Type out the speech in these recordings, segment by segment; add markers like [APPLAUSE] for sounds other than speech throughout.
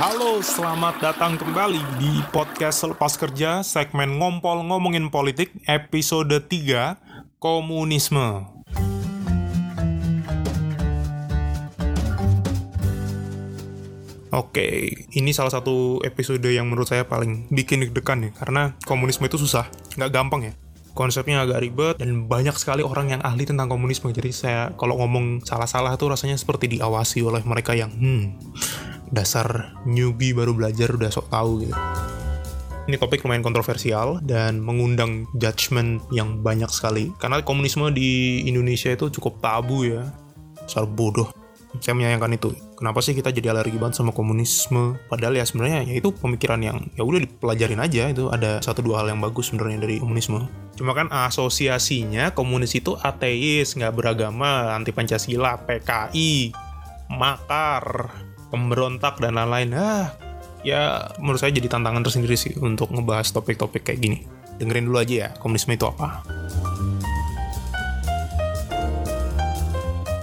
halo, selamat datang kembali di podcast Selepas Kerja, segmen Ngompol Ngomongin Politik, episode 3, Komunisme. Oke, ini salah satu episode yang menurut saya paling bikin deg-degan ya, karena komunisme itu susah, nggak gampang ya konsepnya agak ribet dan banyak sekali orang yang ahli tentang komunisme jadi saya kalau ngomong salah-salah tuh rasanya seperti diawasi oleh mereka yang hmm dasar newbie baru belajar udah sok tahu gitu. Ini topik lumayan kontroversial dan mengundang judgement yang banyak sekali. Karena komunisme di Indonesia itu cukup tabu ya. Soal bodoh. Saya menyayangkan itu. Kenapa sih kita jadi alergi banget sama komunisme? Padahal ya sebenarnya ya itu pemikiran yang ya udah dipelajarin aja. Itu ada satu dua hal yang bagus sebenarnya dari komunisme. Cuma kan asosiasinya komunis itu ateis nggak beragama anti pancasila PKI makar pemberontak dan lain-lain ah ya menurut saya jadi tantangan tersendiri sih untuk ngebahas topik-topik kayak gini dengerin dulu aja ya komunisme itu apa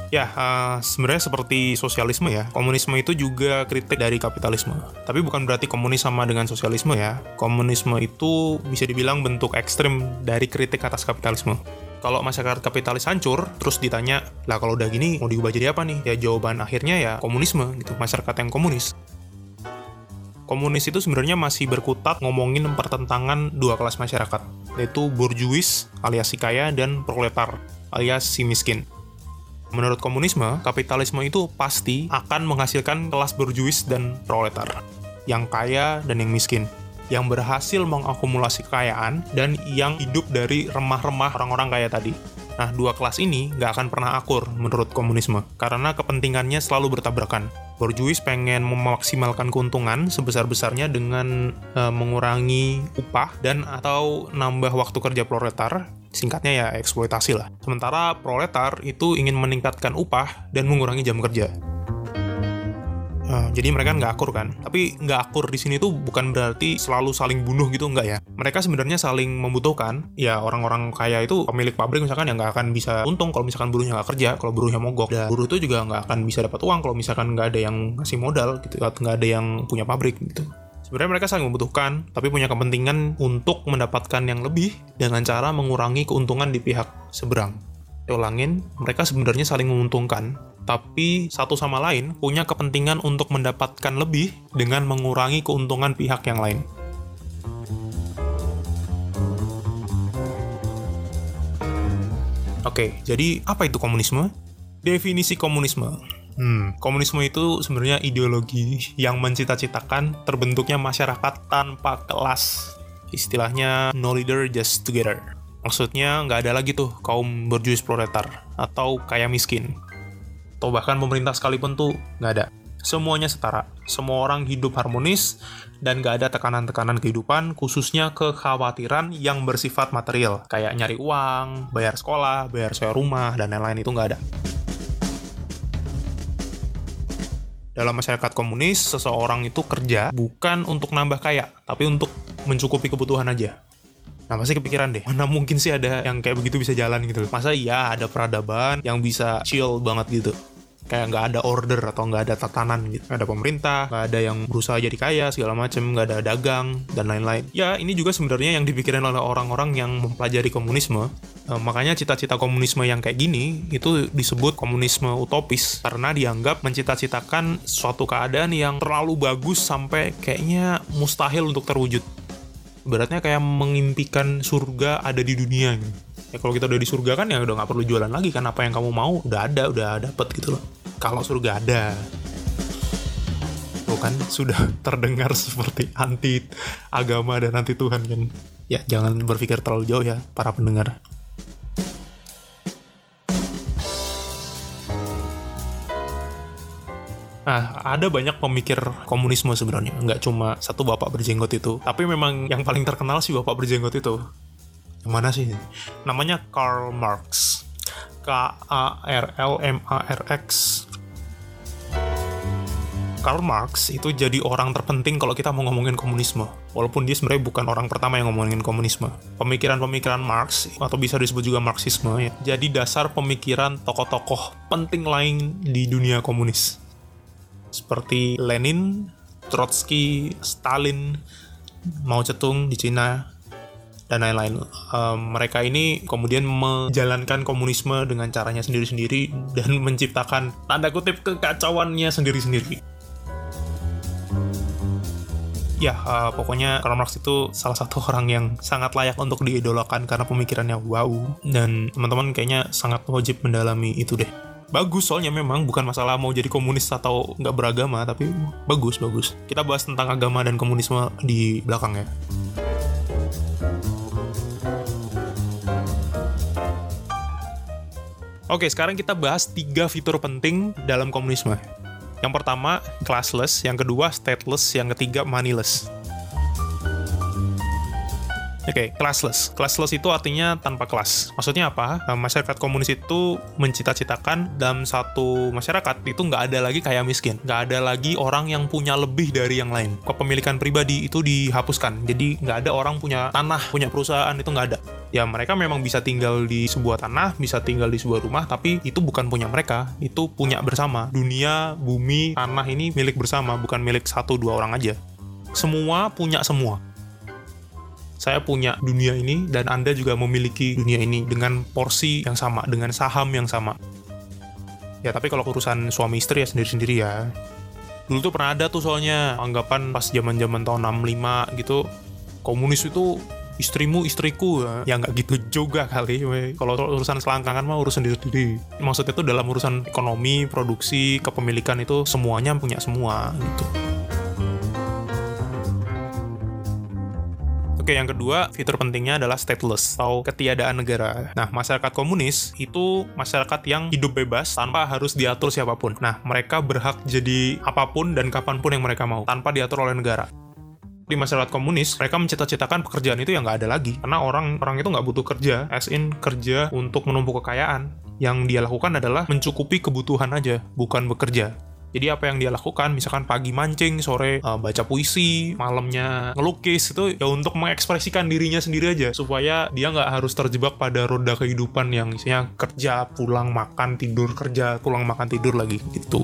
Ya, uh, sebenarnya seperti sosialisme ya. Komunisme itu juga kritik dari kapitalisme. Tapi bukan berarti komunis sama dengan sosialisme ya. Komunisme itu bisa dibilang bentuk ekstrim dari kritik atas kapitalisme. Kalau masyarakat kapitalis hancur, terus ditanya, lah kalau udah gini mau diubah jadi apa nih? Ya jawaban akhirnya ya komunisme gitu, masyarakat yang komunis. Komunis itu sebenarnya masih berkutat ngomongin pertentangan dua kelas masyarakat, yaitu borjuis alias si kaya dan proletar alias si miskin. Menurut komunisme, kapitalisme itu pasti akan menghasilkan kelas berjuis dan proletar, yang kaya dan yang miskin, yang berhasil mengakumulasi kekayaan dan yang hidup dari remah-remah orang-orang kaya tadi. Nah, dua kelas ini nggak akan pernah akur menurut komunisme, karena kepentingannya selalu bertabrakan. Borjuis pengen memaksimalkan keuntungan sebesar-besarnya dengan e, mengurangi upah dan atau nambah waktu kerja proletar, singkatnya ya eksploitasi lah. Sementara proletar itu ingin meningkatkan upah dan mengurangi jam kerja. Uh, jadi mereka nggak akur kan. Tapi nggak akur di sini tuh bukan berarti selalu saling bunuh gitu nggak ya. Mereka sebenarnya saling membutuhkan. Ya orang-orang kaya itu pemilik pabrik misalkan yang nggak akan bisa untung kalau misalkan buruhnya nggak kerja, kalau buruhnya mogok. Dan buruh itu juga nggak akan bisa dapat uang kalau misalkan nggak ada yang ngasih modal gitu, atau nggak ada yang punya pabrik gitu. Sebenarnya mereka saling membutuhkan, tapi punya kepentingan untuk mendapatkan yang lebih dengan cara mengurangi keuntungan di pihak seberang. Saya ulangin, mereka sebenarnya saling menguntungkan, tapi satu sama lain punya kepentingan untuk mendapatkan lebih dengan mengurangi keuntungan pihak yang lain. Oke, jadi apa itu komunisme? Definisi komunisme Hmm, komunisme itu sebenarnya ideologi yang mencita-citakan terbentuknya masyarakat tanpa kelas. Istilahnya no leader just together. Maksudnya nggak ada lagi tuh kaum berjuis proletar atau kaya miskin. Atau bahkan pemerintah sekalipun tuh nggak ada. Semuanya setara. Semua orang hidup harmonis dan nggak ada tekanan-tekanan kehidupan, khususnya kekhawatiran yang bersifat material. Kayak nyari uang, bayar sekolah, bayar sewa rumah, dan lain-lain itu nggak ada. dalam masyarakat komunis, seseorang itu kerja bukan untuk nambah kaya, tapi untuk mencukupi kebutuhan aja. Nah pasti kepikiran deh, mana mungkin sih ada yang kayak begitu bisa jalan gitu. Masa iya ada peradaban yang bisa chill banget gitu? Kayak nggak ada order atau nggak ada tatanan gitu. Nggak ada pemerintah nggak ada yang berusaha jadi kaya segala macam nggak ada dagang dan lain-lain. Ya ini juga sebenarnya yang dipikirin oleh orang-orang yang mempelajari komunisme. E, makanya cita-cita komunisme yang kayak gini itu disebut komunisme utopis. Karena dianggap mencita-citakan suatu keadaan yang terlalu bagus sampai kayaknya mustahil untuk terwujud beratnya kayak mengimpikan surga ada di dunia gitu. ya kalau kita udah di surga kan ya udah nggak perlu jualan lagi kan apa yang kamu mau udah ada udah dapet gitu loh. Kalau surga ada. Bukan sudah [LAUGHS] terdengar seperti anti agama dan anti Tuhan kan. Ya jangan berpikir terlalu jauh ya para pendengar Nah, ada banyak pemikir komunisme sebenarnya, nggak cuma satu bapak berjenggot itu. Tapi memang yang paling terkenal sih bapak berjenggot itu. Yang mana sih? Namanya Karl Marx. K A R L M A R X Karl Marx itu jadi orang terpenting kalau kita mau ngomongin komunisme. Walaupun dia sebenarnya bukan orang pertama yang ngomongin komunisme. Pemikiran-pemikiran Marx, atau bisa disebut juga Marxisme, ya, jadi dasar pemikiran tokoh-tokoh penting lain di dunia komunis. Seperti Lenin, Trotsky, Stalin, Mao Zedong di Cina, dan lain-lain. Um, mereka ini kemudian menjalankan komunisme dengan caranya sendiri-sendiri dan [LAUGHS] menciptakan tanda kutip kekacauannya sendiri-sendiri. Ya, uh, pokoknya Karl Marx itu salah satu [LAUGHS] orang yang sangat layak untuk diidolakan karena pemikirannya wow. Dan teman-teman kayaknya sangat wajib mendalami itu deh. Bagus soalnya memang bukan masalah mau jadi komunis atau nggak beragama, tapi bagus, bagus. Kita bahas tentang agama dan komunisme di belakang ya. Oke, sekarang kita bahas tiga fitur penting dalam komunisme. Yang pertama, classless, yang kedua, stateless, yang ketiga, moneyless. Oke, okay, classless. Classless itu artinya tanpa kelas. Maksudnya apa? Nah, masyarakat komunis itu mencita-citakan dalam satu masyarakat itu nggak ada lagi kaya miskin. Nggak ada lagi orang yang punya lebih dari yang lain. Kepemilikan pribadi itu dihapuskan. Jadi nggak ada orang punya tanah, punya perusahaan, itu nggak ada. Ya mereka memang bisa tinggal di sebuah tanah, bisa tinggal di sebuah rumah, tapi itu bukan punya mereka. Itu punya bersama. Dunia, bumi, tanah ini milik bersama, bukan milik satu dua orang aja. Semua punya semua saya punya dunia ini dan Anda juga memiliki dunia ini dengan porsi yang sama, dengan saham yang sama. Ya, tapi kalau urusan suami istri ya sendiri-sendiri ya. Dulu tuh pernah ada tuh soalnya anggapan pas zaman-zaman tahun 65 gitu, komunis itu istrimu istriku ya nggak gitu juga kali kalau urusan selangkangan mah urusan diri sendiri maksudnya itu dalam urusan ekonomi produksi kepemilikan itu semuanya punya semua gitu Oke, yang kedua, fitur pentingnya adalah stateless atau ketiadaan negara. Nah, masyarakat komunis itu masyarakat yang hidup bebas tanpa harus diatur siapa pun. Nah, mereka berhak jadi apa pun dan kapan pun yang mereka mau tanpa diatur oleh negara di masyarakat komunis mereka mencita-citakan pekerjaan itu yang nggak ada lagi karena orang orang itu nggak butuh kerja as in kerja untuk menumpuk kekayaan yang dia lakukan adalah mencukupi kebutuhan aja bukan bekerja jadi apa yang dia lakukan, misalkan pagi mancing, sore uh, baca puisi, malamnya ngelukis itu ya untuk mengekspresikan dirinya sendiri aja supaya dia nggak harus terjebak pada roda kehidupan yang isinya kerja, pulang makan, tidur, kerja, pulang makan, tidur lagi gitu.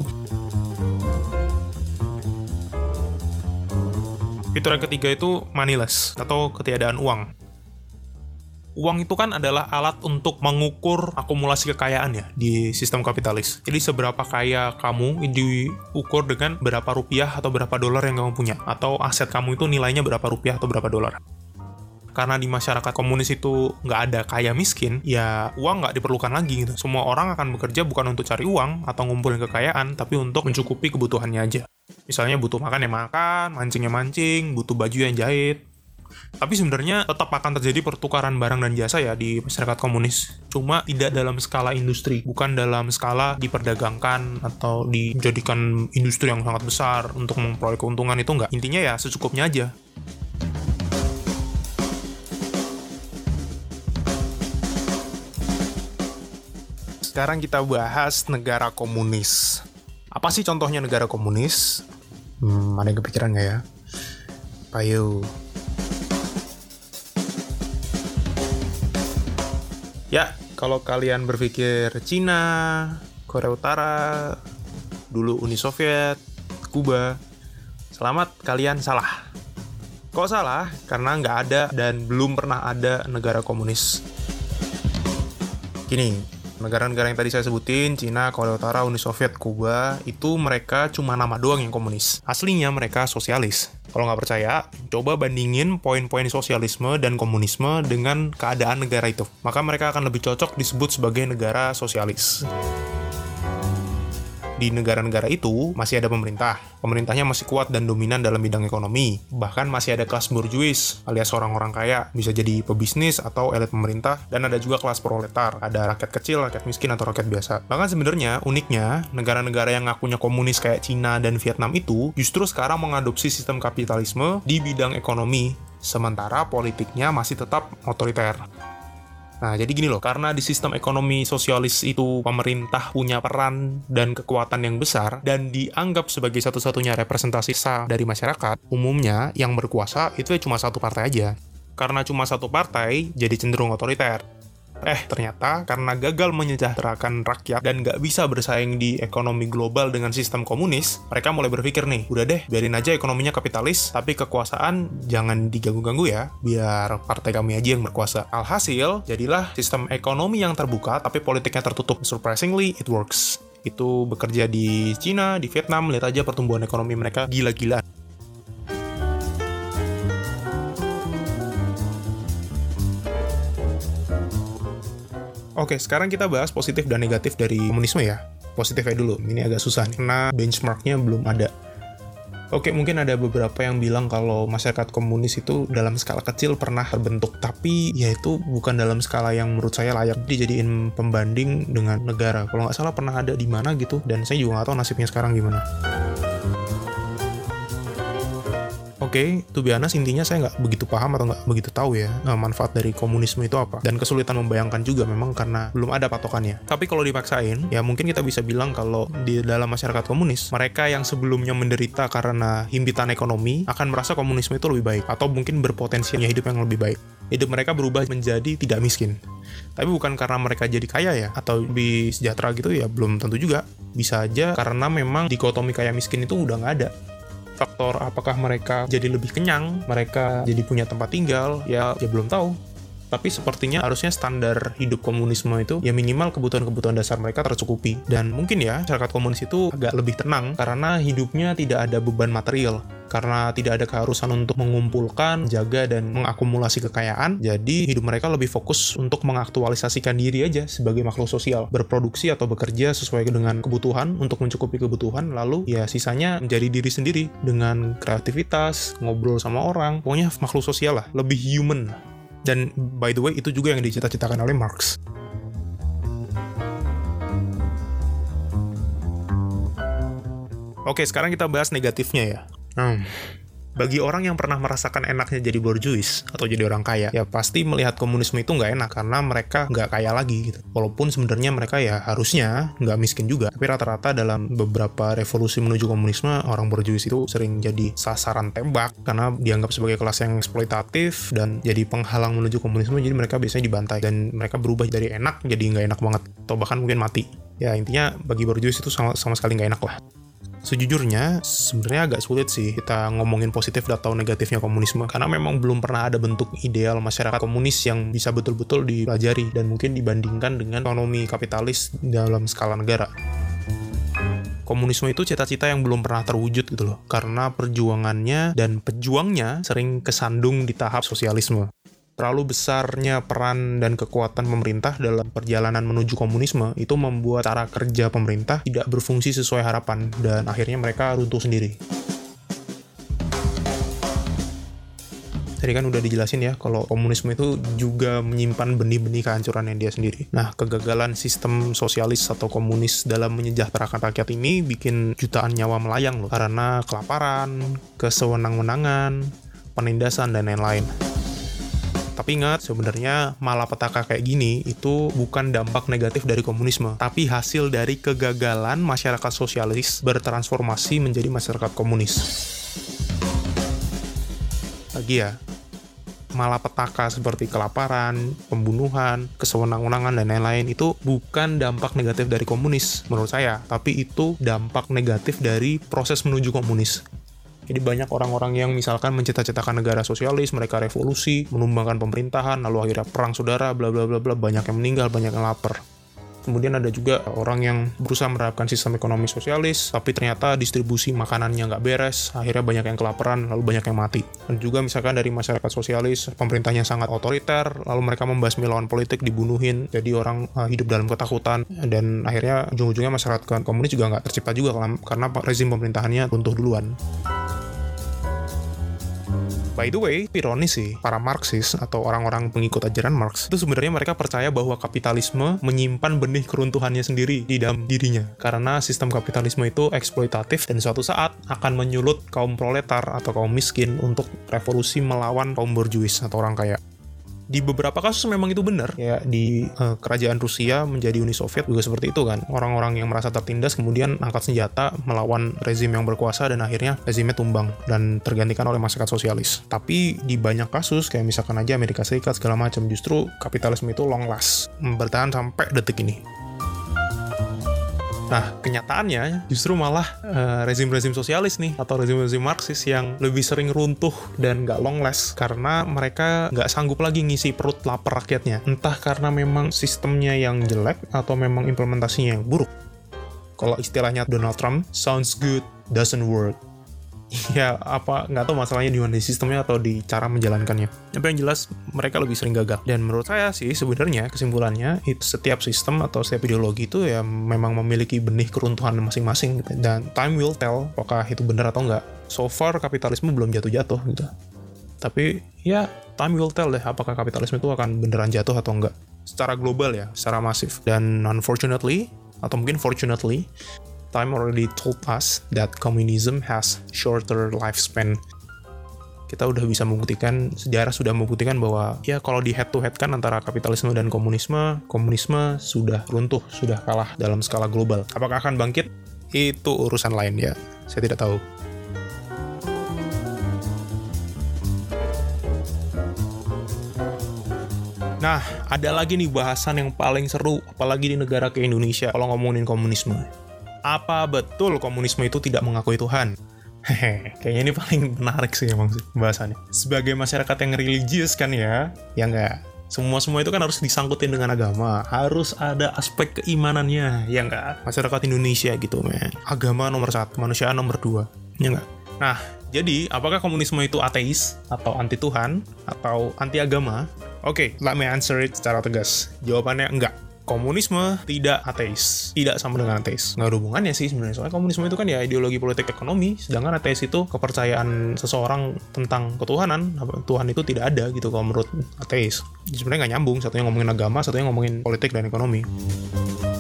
Fitur yang ketiga itu moneyless atau ketiadaan uang uang itu kan adalah alat untuk mengukur akumulasi kekayaan ya di sistem kapitalis. Jadi seberapa kaya kamu diukur dengan berapa rupiah atau berapa dolar yang kamu punya atau aset kamu itu nilainya berapa rupiah atau berapa dolar. Karena di masyarakat komunis itu nggak ada kaya miskin, ya uang nggak diperlukan lagi gitu. Semua orang akan bekerja bukan untuk cari uang atau ngumpulin kekayaan, tapi untuk mencukupi kebutuhannya aja. Misalnya butuh makan ya makan, mancing ya mancing, butuh baju yang jahit, tapi sebenarnya tetap akan terjadi pertukaran barang dan jasa ya di masyarakat komunis. Cuma tidak dalam skala industri, bukan dalam skala diperdagangkan atau dijadikan industri yang sangat besar untuk memperoleh keuntungan itu enggak. Intinya ya secukupnya aja. Sekarang kita bahas negara komunis. Apa sih contohnya negara komunis? Hmm, ada yang kepikiran nggak ya? Payu. Ya, kalau kalian berpikir Cina, Korea Utara, dulu Uni Soviet, Kuba, selamat kalian salah. Kok salah? Karena nggak ada dan belum pernah ada negara komunis. Gini, negara-negara yang tadi saya sebutin, Cina, Korea Utara, Uni Soviet, Kuba, itu mereka cuma nama doang yang komunis. Aslinya mereka sosialis. Kalau nggak percaya, coba bandingin poin-poin sosialisme dan komunisme dengan keadaan negara itu. Maka mereka akan lebih cocok disebut sebagai negara sosialis di negara-negara itu masih ada pemerintah. Pemerintahnya masih kuat dan dominan dalam bidang ekonomi. Bahkan masih ada kelas borjuis alias orang-orang kaya, bisa jadi pebisnis atau elit pemerintah, dan ada juga kelas proletar. Ada rakyat kecil, rakyat miskin, atau rakyat biasa. Bahkan sebenarnya uniknya, negara-negara yang ngakunya komunis kayak Cina dan Vietnam itu justru sekarang mengadopsi sistem kapitalisme di bidang ekonomi, sementara politiknya masih tetap otoriter. Nah, jadi gini loh, karena di sistem ekonomi sosialis itu pemerintah punya peran dan kekuatan yang besar dan dianggap sebagai satu-satunya representasi sah dari masyarakat, umumnya yang berkuasa itu ya cuma satu partai aja. Karena cuma satu partai, jadi cenderung otoriter. Eh, ternyata karena gagal menyejahterakan rakyat dan nggak bisa bersaing di ekonomi global dengan sistem komunis, mereka mulai berpikir nih, udah deh, biarin aja ekonominya kapitalis, tapi kekuasaan jangan diganggu-ganggu ya, biar partai kami aja yang berkuasa. Alhasil, jadilah sistem ekonomi yang terbuka, tapi politiknya tertutup. Surprisingly, it works itu bekerja di Cina, di Vietnam, lihat aja pertumbuhan ekonomi mereka gila-gilaan. Oke, sekarang kita bahas positif dan negatif dari komunisme ya. Positifnya dulu, ini agak susah nih, karena benchmarknya belum ada. Oke, mungkin ada beberapa yang bilang kalau masyarakat komunis itu dalam skala kecil pernah terbentuk, tapi ya itu bukan dalam skala yang menurut saya layak dijadiin pembanding dengan negara. Kalau nggak salah pernah ada di mana gitu, dan saya juga nggak tahu nasibnya sekarang gimana. Oke, okay, to be honest, intinya saya nggak begitu paham atau nggak begitu tahu ya eh, manfaat dari komunisme itu apa. Dan kesulitan membayangkan juga memang karena belum ada patokannya. Tapi kalau dipaksain, ya mungkin kita bisa bilang kalau di dalam masyarakat komunis, mereka yang sebelumnya menderita karena himpitan ekonomi akan merasa komunisme itu lebih baik. Atau mungkin berpotensi hidup yang lebih baik. Hidup mereka berubah menjadi tidak miskin. Tapi bukan karena mereka jadi kaya ya, atau lebih sejahtera gitu ya, belum tentu juga. Bisa aja karena memang dikotomi kaya miskin itu udah nggak ada faktor apakah mereka jadi lebih kenyang, mereka jadi punya tempat tinggal, ya ya belum tahu. Tapi sepertinya harusnya standar hidup komunisme itu ya minimal kebutuhan-kebutuhan dasar mereka tercukupi. Dan mungkin ya masyarakat komunis itu agak lebih tenang karena hidupnya tidak ada beban material karena tidak ada keharusan untuk mengumpulkan, jaga, dan mengakumulasi kekayaan, jadi hidup mereka lebih fokus untuk mengaktualisasikan diri aja sebagai makhluk sosial, berproduksi atau bekerja sesuai dengan kebutuhan untuk mencukupi kebutuhan, lalu ya sisanya menjadi diri sendiri dengan kreativitas, ngobrol sama orang, pokoknya makhluk sosial lah, lebih human. Dan by the way, itu juga yang dicita-citakan oleh Marx. Oke, sekarang kita bahas negatifnya ya. Hmm. Bagi orang yang pernah merasakan enaknya jadi borjuis atau jadi orang kaya, ya pasti melihat komunisme itu nggak enak karena mereka nggak kaya lagi gitu. Walaupun sebenarnya mereka ya harusnya nggak miskin juga. Tapi rata-rata dalam beberapa revolusi menuju komunisme, orang borjuis itu sering jadi sasaran tembak karena dianggap sebagai kelas yang eksploitatif dan jadi penghalang menuju komunisme. Jadi mereka biasanya dibantai dan mereka berubah dari enak jadi nggak enak banget atau bahkan mungkin mati. Ya intinya bagi borjuis itu sama, sama sekali nggak enak lah. Sejujurnya, sebenarnya agak sulit sih kita ngomongin positif atau negatifnya komunisme, karena memang belum pernah ada bentuk ideal masyarakat komunis yang bisa betul-betul dipelajari dan mungkin dibandingkan dengan ekonomi kapitalis dalam skala negara. Komunisme itu cita-cita yang belum pernah terwujud gitu loh. Karena perjuangannya dan pejuangnya sering kesandung di tahap sosialisme terlalu besarnya peran dan kekuatan pemerintah dalam perjalanan menuju komunisme itu membuat cara kerja pemerintah tidak berfungsi sesuai harapan dan akhirnya mereka runtuh sendiri. Tadi kan udah dijelasin ya kalau komunisme itu juga menyimpan benih-benih kehancuran yang dia sendiri. Nah, kegagalan sistem sosialis atau komunis dalam menyejahterakan rakyat ini bikin jutaan nyawa melayang loh karena kelaparan, kesewenang-wenangan, penindasan dan lain-lain. Tapi ingat, sebenarnya malapetaka kayak gini itu bukan dampak negatif dari komunisme, tapi hasil dari kegagalan masyarakat sosialis bertransformasi menjadi masyarakat komunis. Lagi ya, malapetaka seperti kelaparan, pembunuhan, kesewenang-wenangan, dan lain-lain itu bukan dampak negatif dari komunis menurut saya, tapi itu dampak negatif dari proses menuju komunis. Jadi banyak orang-orang yang misalkan mencita-citakan negara sosialis, mereka revolusi, menumbangkan pemerintahan, lalu akhirnya perang saudara, bla bla bla bla, banyak yang meninggal, banyak yang lapar. Kemudian ada juga orang yang berusaha menerapkan sistem ekonomi sosialis, tapi ternyata distribusi makanannya nggak beres, akhirnya banyak yang kelaparan, lalu banyak yang mati. Dan juga misalkan dari masyarakat sosialis, pemerintahnya sangat otoriter, lalu mereka membahas lawan politik, dibunuhin, jadi orang uh, hidup dalam ketakutan, dan akhirnya ujung-ujungnya masyarakat komunis juga nggak tercipta juga karena rezim pemerintahannya runtuh duluan. By the way, ironis sih, para Marxis atau orang-orang pengikut ajaran Marx itu sebenarnya mereka percaya bahwa kapitalisme menyimpan benih keruntuhannya sendiri di dalam dirinya. Karena sistem kapitalisme itu eksploitatif dan suatu saat akan menyulut kaum proletar atau kaum miskin untuk revolusi melawan kaum borjuis atau orang kaya. Di beberapa kasus memang itu benar. Ya di uh, kerajaan Rusia menjadi Uni Soviet juga seperti itu kan. Orang-orang yang merasa tertindas kemudian angkat senjata melawan rezim yang berkuasa dan akhirnya rezimnya tumbang dan tergantikan oleh masyarakat sosialis. Tapi di banyak kasus kayak misalkan aja Amerika Serikat segala macam justru kapitalisme itu long last bertahan sampai detik ini Nah, kenyataannya justru malah uh, rezim-rezim sosialis nih atau rezim-rezim Marxis yang lebih sering runtuh dan nggak long last karena mereka nggak sanggup lagi ngisi perut lapar rakyatnya. Entah karena memang sistemnya yang jelek atau memang implementasinya yang buruk. Kalau istilahnya Donald Trump, sounds good, doesn't work ya apa nggak tahu masalahnya di mana di sistemnya atau di cara menjalankannya. Tapi yang jelas mereka lebih sering gagal. Dan menurut saya sih sebenarnya kesimpulannya itu setiap sistem atau setiap ideologi itu ya memang memiliki benih keruntuhan masing-masing gitu. dan time will tell apakah itu benar atau enggak so far kapitalisme belum jatuh-jatuh gitu. Tapi ya time will tell deh apakah kapitalisme itu akan beneran jatuh atau enggak secara global ya secara masif. Dan unfortunately atau mungkin fortunately time already told us that communism has shorter lifespan. Kita udah bisa membuktikan, sejarah sudah membuktikan bahwa ya kalau di head to head kan antara kapitalisme dan komunisme, komunisme sudah runtuh, sudah kalah dalam skala global. Apakah akan bangkit? Itu urusan lain ya, saya tidak tahu. Nah, ada lagi nih bahasan yang paling seru, apalagi di negara ke Indonesia kalau ngomongin komunisme apa betul komunisme itu tidak mengakui Tuhan? Hehe, kayaknya ini paling menarik sih emang sih bahasannya. Sebagai masyarakat yang religius kan ya, ya enggak. Semua-semua itu kan harus disangkutin dengan agama. Harus ada aspek keimanannya, ya enggak? Masyarakat Indonesia gitu, men. Agama nomor satu, manusia nomor dua, ya enggak? Nah, jadi apakah komunisme itu ateis, atau anti Tuhan, atau anti agama? Oke, okay, let me answer it secara tegas. Jawabannya enggak komunisme tidak ateis tidak sama dengan ateis. Nggak ada hubungannya sih sebenarnya. Soalnya komunisme itu kan ya ideologi politik ekonomi sedangkan ateis itu kepercayaan seseorang tentang ketuhanan Tuhan itu tidak ada gitu kalau menurut ateis. Sebenarnya nggak nyambung satunya ngomongin agama satunya ngomongin politik dan ekonomi.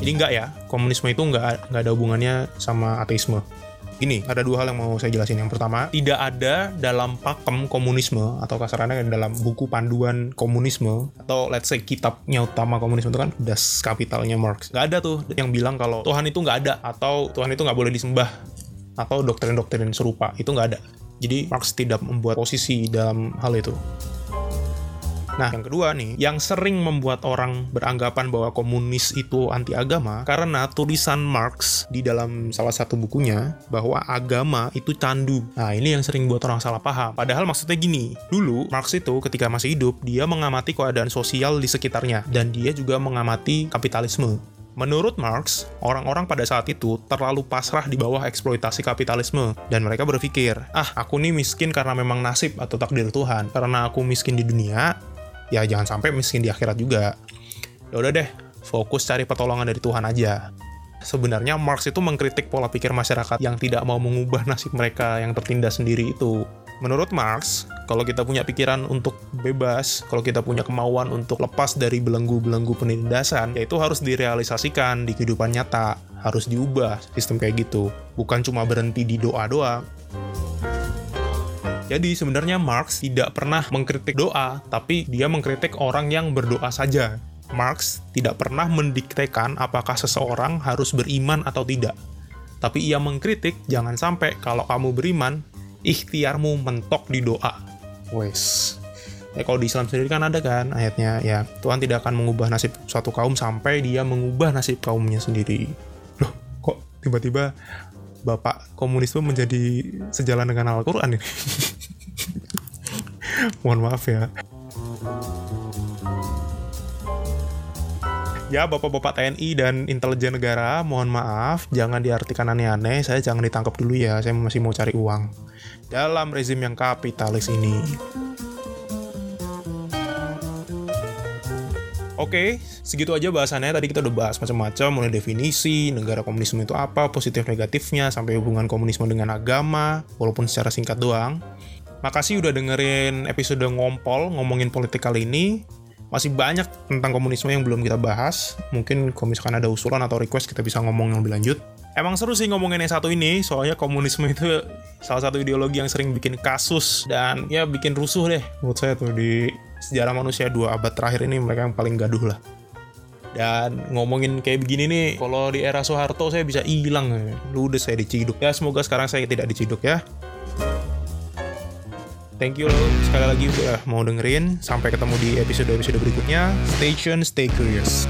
Jadi enggak ya komunisme itu nggak nggak ada hubungannya sama ateisme Gini, ada dua hal yang mau saya jelasin. Yang pertama, tidak ada dalam pakem komunisme atau kasarannya dalam buku panduan komunisme atau let's say kitabnya utama komunisme itu kan Das Kapitalnya Marx. Gak ada tuh yang bilang kalau Tuhan itu nggak ada atau Tuhan itu nggak boleh disembah atau doktrin-doktrin serupa. Itu nggak ada. Jadi Marx tidak membuat posisi dalam hal itu. Nah, yang kedua nih, yang sering membuat orang beranggapan bahwa komunis itu anti agama karena tulisan Marx di dalam salah satu bukunya bahwa agama itu candu. Nah, ini yang sering buat orang salah paham. Padahal maksudnya gini, dulu Marx itu ketika masih hidup, dia mengamati keadaan sosial di sekitarnya dan dia juga mengamati kapitalisme. Menurut Marx, orang-orang pada saat itu terlalu pasrah di bawah eksploitasi kapitalisme dan mereka berpikir, "Ah, aku nih miskin karena memang nasib atau takdir Tuhan. Karena aku miskin di dunia, ya jangan sampai miskin di akhirat juga. Ya udah deh, fokus cari pertolongan dari Tuhan aja. Sebenarnya Marx itu mengkritik pola pikir masyarakat yang tidak mau mengubah nasib mereka yang tertindas sendiri itu. Menurut Marx, kalau kita punya pikiran untuk bebas, kalau kita punya kemauan untuk lepas dari belenggu-belenggu penindasan, yaitu harus direalisasikan di kehidupan nyata, harus diubah sistem kayak gitu. Bukan cuma berhenti di doa doang. Jadi sebenarnya Marx tidak pernah mengkritik doa, tapi dia mengkritik orang yang berdoa saja. Marx tidak pernah mendiktekan apakah seseorang harus beriman atau tidak. Tapi ia mengkritik jangan sampai kalau kamu beriman, ikhtiarmu mentok di doa. Wes. Ya kalau di Islam sendiri kan ada kan ayatnya ya Tuhan tidak akan mengubah nasib suatu kaum sampai dia mengubah nasib kaumnya sendiri. Loh, kok tiba-tiba bapak komunisme menjadi sejalan dengan Al-Quran ini. [LAUGHS] Mohon maaf ya. Ya, bapak-bapak TNI dan intelijen negara, mohon maaf, jangan diartikan aneh-aneh, saya jangan ditangkap dulu ya, saya masih mau cari uang. Dalam rezim yang kapitalis ini. Oke, segitu aja bahasannya. Tadi kita udah bahas macam-macam, mulai definisi, negara komunisme itu apa, positif negatifnya, sampai hubungan komunisme dengan agama, walaupun secara singkat doang. Makasih udah dengerin episode ngompol, ngomongin politik kali ini. Masih banyak tentang komunisme yang belum kita bahas. Mungkin kalau misalkan ada usulan atau request, kita bisa ngomong yang lebih lanjut. Emang seru sih ngomongin yang satu ini, soalnya komunisme itu salah satu ideologi yang sering bikin kasus dan ya bikin rusuh deh menurut saya tuh di sejarah manusia dua abad terakhir ini mereka yang paling gaduh lah. Dan ngomongin kayak begini nih, kalau di era Soeharto saya bisa hilang. Lu udah saya diciduk ya. Semoga sekarang saya tidak diciduk ya. Thank you loh sekali lagi udah mau dengerin. Sampai ketemu di episode-episode berikutnya. Stay tuned, stay curious.